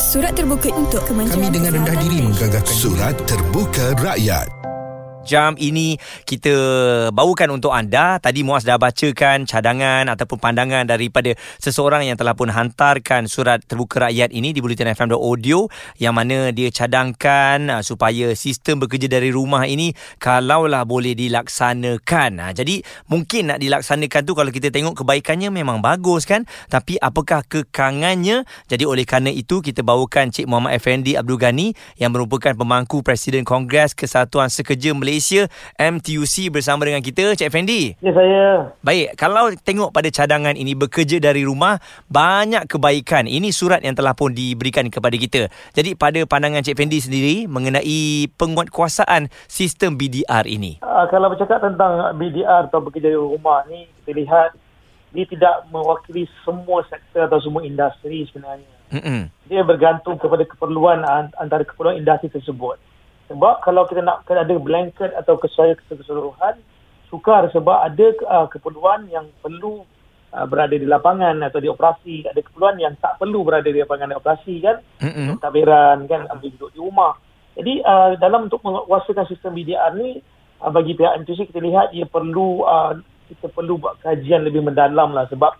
Surat terbuka untuk kemanjuan Kami dengan rendah diri menggagalkan Surat terbuka rakyat. Jam ini kita bawakan untuk anda. Tadi Muaz dah bacakan cadangan ataupun pandangan daripada seseorang yang telah pun hantarkan surat terbuka rakyat ini di Bulletin FM Audio yang mana dia cadangkan uh, supaya sistem bekerja dari rumah ini kalaulah boleh dilaksanakan. Ha, jadi mungkin nak dilaksanakan tu kalau kita tengok kebaikannya memang bagus kan tapi apakah kekangannya? Jadi oleh kerana itu kita bawakan Cik Muhammad Effendi Abdul Ghani yang merupakan pemangku Presiden Kongres Kesatuan Sekerja Malaysia MTUC bersama dengan kita Cik Effendi. Ya saya. Baik, kalau tengok pada cadangan ini bekerja dari rumah banyak kebaikan. Ini surat yang telah pun diberikan kepada kita. Jadi pada pandangan Cik Effendi sendiri mengenai penguatkuasaan sistem BDR ini. Uh, kalau bercakap tentang BDR atau bekerja dari rumah ni kita lihat dia tidak mewakili semua sektor atau semua industri sebenarnya. Mm-mm. Dia bergantung kepada keperluan an- antara keperluan industri tersebut. Sebab kalau kita nak ada blanket atau kesesuaian keseluruhan, sukar sebab ada uh, keperluan yang perlu uh, berada di lapangan atau di operasi, ada keperluan yang tak perlu berada di lapangan dan operasi kan. Mm-mm. takbiran kan ambil duduk di rumah. Jadi uh, dalam untuk menguasakan sistem BDR ni uh, bagi pihak MTC kita lihat ia perlu uh, kita perlu buat kajian lebih mendalam lah sebab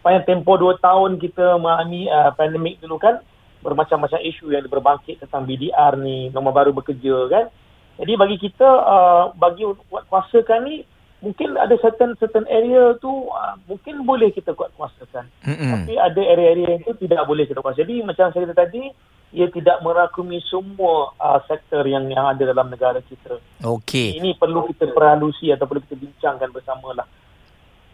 sepanjang tempoh 2 tahun kita mengalami uh, pandemik dulu kan bermacam-macam isu yang berbangkit tentang BDR ni nombor baru bekerja kan. Jadi bagi kita uh, bagi kuat kuasakan ni mungkin ada certain certain area tu uh, mungkin boleh kita kuat kuasakan. Mm-mm. Tapi ada area-area yang itu tidak boleh kita kuasai. Jadi macam saya kata tadi, ia tidak merakumi semua uh, sektor yang yang ada dalam negara kita. Okey. Ini perlu kita perhalusi atau perlu kita bincangkan bersamalah.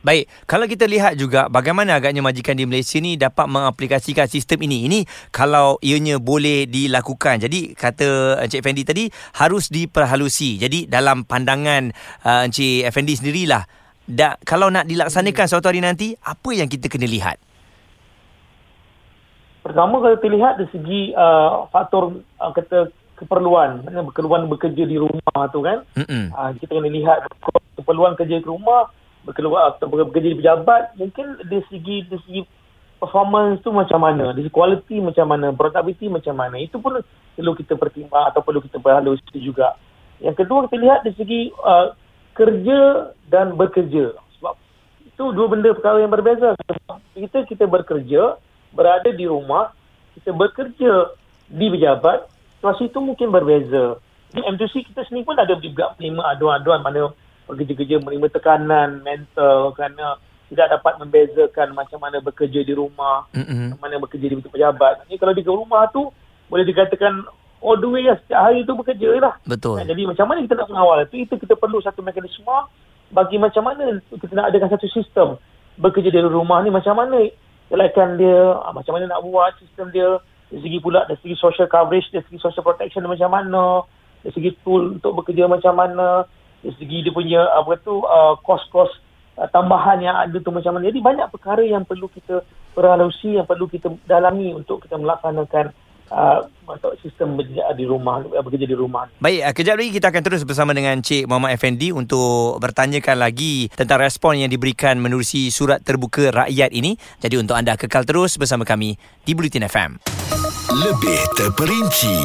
Baik, kalau kita lihat juga bagaimana agaknya majikan di Malaysia ni dapat mengaplikasikan sistem ini. Ini kalau ianya boleh dilakukan. Jadi kata Encik Effendi tadi harus diperhalusi. Jadi dalam pandangan uh, Encik Effendi sendirilah da, kalau nak dilaksanakan suatu hari nanti apa yang kita kena lihat? Pertama kalau kita lihat dari segi uh, faktor uh, kata keperluan, keperluan bekerja di rumah tu kan. Mm-mm. Uh, kita kena lihat keperluan kerja di rumah, bekerja atau bekerja di pejabat, mungkin dari segi dari segi performance tu macam mana, dari segi quality macam mana, productivity macam mana. Itu pun perlu kita pertimbang atau perlu kita berhalusi juga. Yang kedua kita lihat dari segi uh, kerja dan bekerja. Sebab itu dua benda perkara yang berbeza. Sebab kita kita bekerja, berada di rumah, kita bekerja di pejabat, situasi itu mungkin berbeza. Di M2C kita sendiri pun ada juga menerima aduan-aduan mana pekerja-kerja menerima tekanan mental kerana tidak dapat membezakan macam mana bekerja di rumah, Mm-mm. macam mana bekerja di pejabat. Jadi kalau di rumah tu boleh dikatakan all the way lah, setiap hari tu bekerja lah. Betul. Jadi macam mana kita nak mengawal itu? Itu kita perlu satu mekanisme bagi macam mana kita nak adakan satu sistem bekerja dari rumah ni macam mana kelayakan dia, ah, macam mana nak buat sistem dia, dari segi pula dari segi social coverage, dari segi social protection macam mana, dari segi tool untuk bekerja macam mana, dari segi dia punya apa tu uh, kos-kos uh, tambahan yang ada tu macam mana. Jadi banyak perkara yang perlu kita perhalusi, yang perlu kita dalami untuk kita melaksanakan uh, untuk sistem bekerja di rumah, bekerja di rumah. Baik, uh, kejap lagi kita akan terus bersama dengan Cik Muhammad Effendi untuk bertanyakan lagi tentang respon yang diberikan menerusi surat terbuka rakyat ini. Jadi untuk anda kekal terus bersama kami di Bulletin FM. Lebih terperinci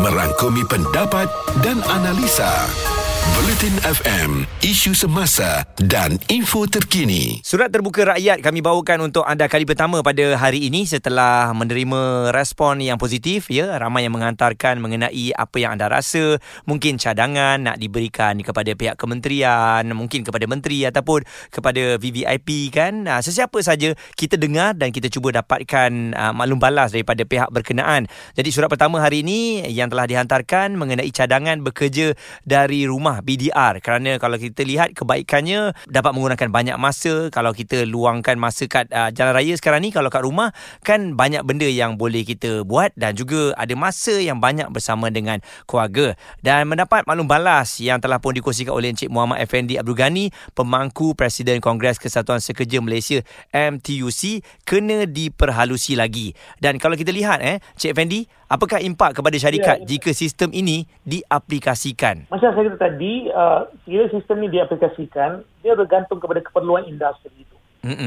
merangkumi pendapat dan analisa. Bulletin FM, isu semasa dan info terkini. Surat terbuka rakyat kami bawakan untuk anda kali pertama pada hari ini setelah menerima respon yang positif ya ramai yang menghantarkan mengenai apa yang anda rasa mungkin cadangan nak diberikan kepada pihak kementerian mungkin kepada menteri ataupun kepada VVIP kan sesiapa saja kita dengar dan kita cuba dapatkan uh, maklum balas daripada pihak berkenaan jadi surat pertama hari ini yang telah dihantarkan mengenai cadangan bekerja dari rumah BDR kerana kalau kita lihat kebaikannya dapat menggunakan banyak masa. Kalau kita luangkan masa kat uh, jalan raya sekarang ni kalau kat rumah kan banyak benda yang boleh kita buat dan juga ada masa yang banyak bersama dengan keluarga. Dan mendapat maklum balas yang telah pun dikongsikan oleh Encik Muhammad Effendi Abdul Ghani pemangku Presiden Kongres Kesatuan Sekerja Malaysia MTUC kena diperhalusi lagi. Dan kalau kita lihat eh Encik Effendi apakah impak kepada syarikat Ya, ya. jika sistem ini diaplikasikan? Macam saya kata tadi, uh, kira sistem ni diaplikasikan, dia bergantung kepada keperluan industri itu.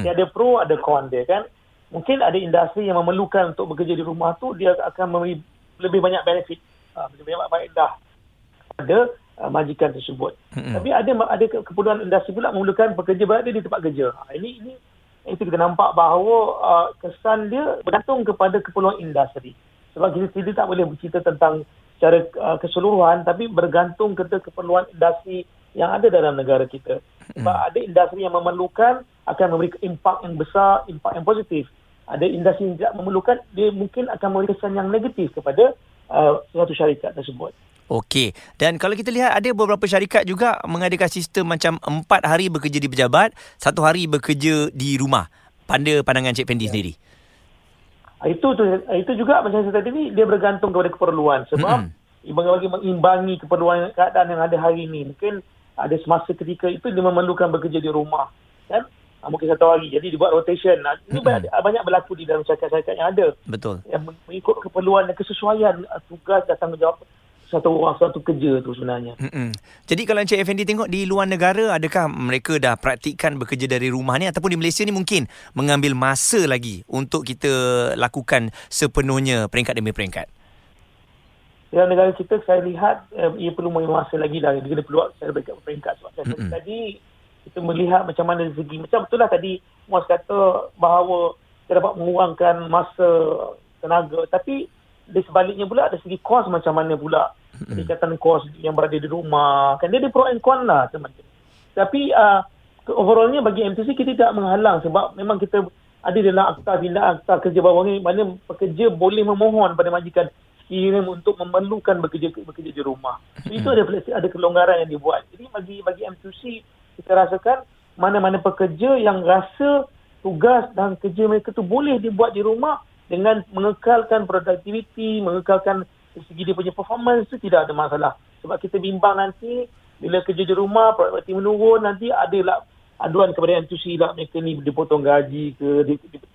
Dia ada pro, ada con dia kan. mungkin ada industri yang memerlukan untuk bekerja di rumah tu dia akan memberi lebih banyak benefit, uh, lebih banyak faedah pada uh, majikan tersebut. Mm-hmm. Tapi ada ada keperluan industri pula memerlukan pekerja berada di tempat kerja. Ha, ini ini itu kita nampak bahawa uh, kesan dia bergantung kepada keperluan industri. Sebab kita tidak tak boleh bercerita tentang secara uh, keseluruhan tapi bergantung kepada keperluan industri yang ada dalam negara kita. Sebab hmm. ada industri yang memerlukan akan memberi impak yang besar, impak yang positif. Ada industri yang tidak memerlukan, dia mungkin akan memberi kesan yang negatif kepada uh, suatu syarikat tersebut. Okey. Dan kalau kita lihat ada beberapa syarikat juga mengadakan sistem macam empat hari bekerja di pejabat, satu hari bekerja di rumah. Panda pandangan Cik Pendi ya. sendiri. Ah, itu tu, itu juga macam saya tadi ni dia bergantung kepada keperluan. Sebab mm-hmm. bagi mengimbangi keperluan keadaan yang ada hari ini mungkin ada semasa ketika itu dia memerlukan bekerja di rumah kan? Ha, mungkin satu hari. Jadi dibuat rotation. Ini mm-hmm. banyak, banyak berlaku di dalam syarikat-syarikat yang ada. Betul. Yang mengikut keperluan dan kesesuaian ah, tugas dan tanggungjawab satu orang satu kerja tu sebenarnya. Mm-mm. Jadi kalau Encik Effendi tengok di luar negara adakah mereka dah praktikkan bekerja dari rumah ni ataupun di Malaysia ni mungkin mengambil masa lagi untuk kita lakukan sepenuhnya peringkat demi peringkat? dalam negara kita saya lihat um, ia perlu masa lagi lah dia perlu secara berkat peringkat sebab mm-hmm. tadi kita melihat macam mana dari segi macam betul lah tadi Muaz kata bahawa kita dapat mengurangkan masa tenaga tapi di sebaliknya pula ada segi kos macam mana pula. Peningkatan kos yang berada di rumah. Kan dia ada pro and con lah teman-teman tapi uh, overallnya bagi MTC kita tidak menghalang sebab memang kita ada dalam akta tindak akta kerja bawah ni. Mana pekerja boleh memohon pada majikan kirim untuk memerlukan bekerja bekerja di rumah. So, itu ada ada kelonggaran yang dibuat. Jadi bagi bagi M2C kita rasakan mana-mana pekerja yang rasa tugas dan kerja mereka tu boleh dibuat di rumah dengan mengekalkan produktiviti, mengekalkan segi dia punya performance tu tidak ada masalah. Sebab kita bimbang nanti bila kerja di rumah produktiviti menurun nanti adalah aduan kepada M2C lah mereka ni dipotong gaji ke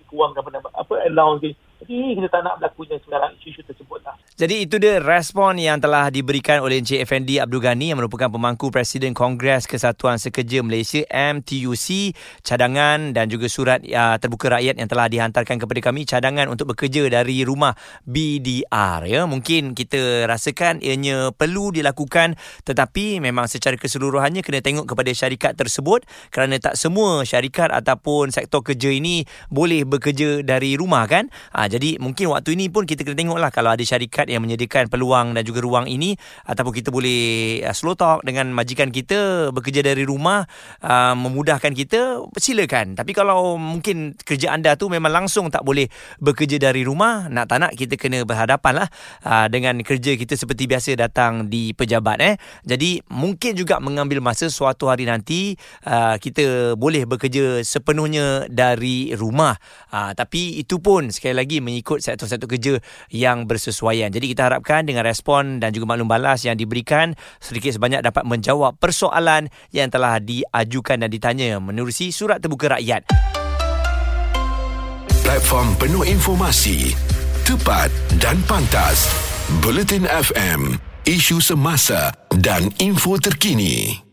dikurangkan apa allowance ke ini kita tak nak berlakunya sekarang isu-isu tersebut lah. Jadi itu dia respon yang telah diberikan oleh Encik Effendi Abdul Ghani yang merupakan pemangku Presiden Kongres Kesatuan Sekerja Malaysia MTUC cadangan dan juga surat uh, terbuka rakyat yang telah dihantarkan kepada kami cadangan untuk bekerja dari rumah BDR ya mungkin kita rasakan ianya perlu dilakukan tetapi memang secara keseluruhannya kena tengok kepada syarikat tersebut kerana tak semua syarikat ataupun sektor kerja ini boleh bekerja dari rumah kan ha, jadi mungkin waktu ini pun kita kena tengoklah kalau ada syarikat yang menyediakan peluang dan juga ruang ini ataupun kita boleh uh, slow talk dengan majikan kita bekerja dari rumah uh, memudahkan kita silakan. Tapi kalau mungkin kerja anda tu memang langsung tak boleh bekerja dari rumah, nak tak nak kita kena berhadapan lah uh, dengan kerja kita seperti biasa datang di pejabat eh. Jadi mungkin juga mengambil masa suatu hari nanti uh, kita boleh bekerja sepenuhnya dari rumah. Uh, tapi itu pun sekali lagi mengikut sektor-sektor kerja yang bersesuaian. Jadi kita harapkan dengan respon dan juga maklum balas yang diberikan sedikit sebanyak dapat menjawab persoalan yang telah diajukan dan ditanya menerusi surat terbuka rakyat. Platform penuh informasi, tepat dan pantas. Bulletin FM, isu semasa dan info terkini.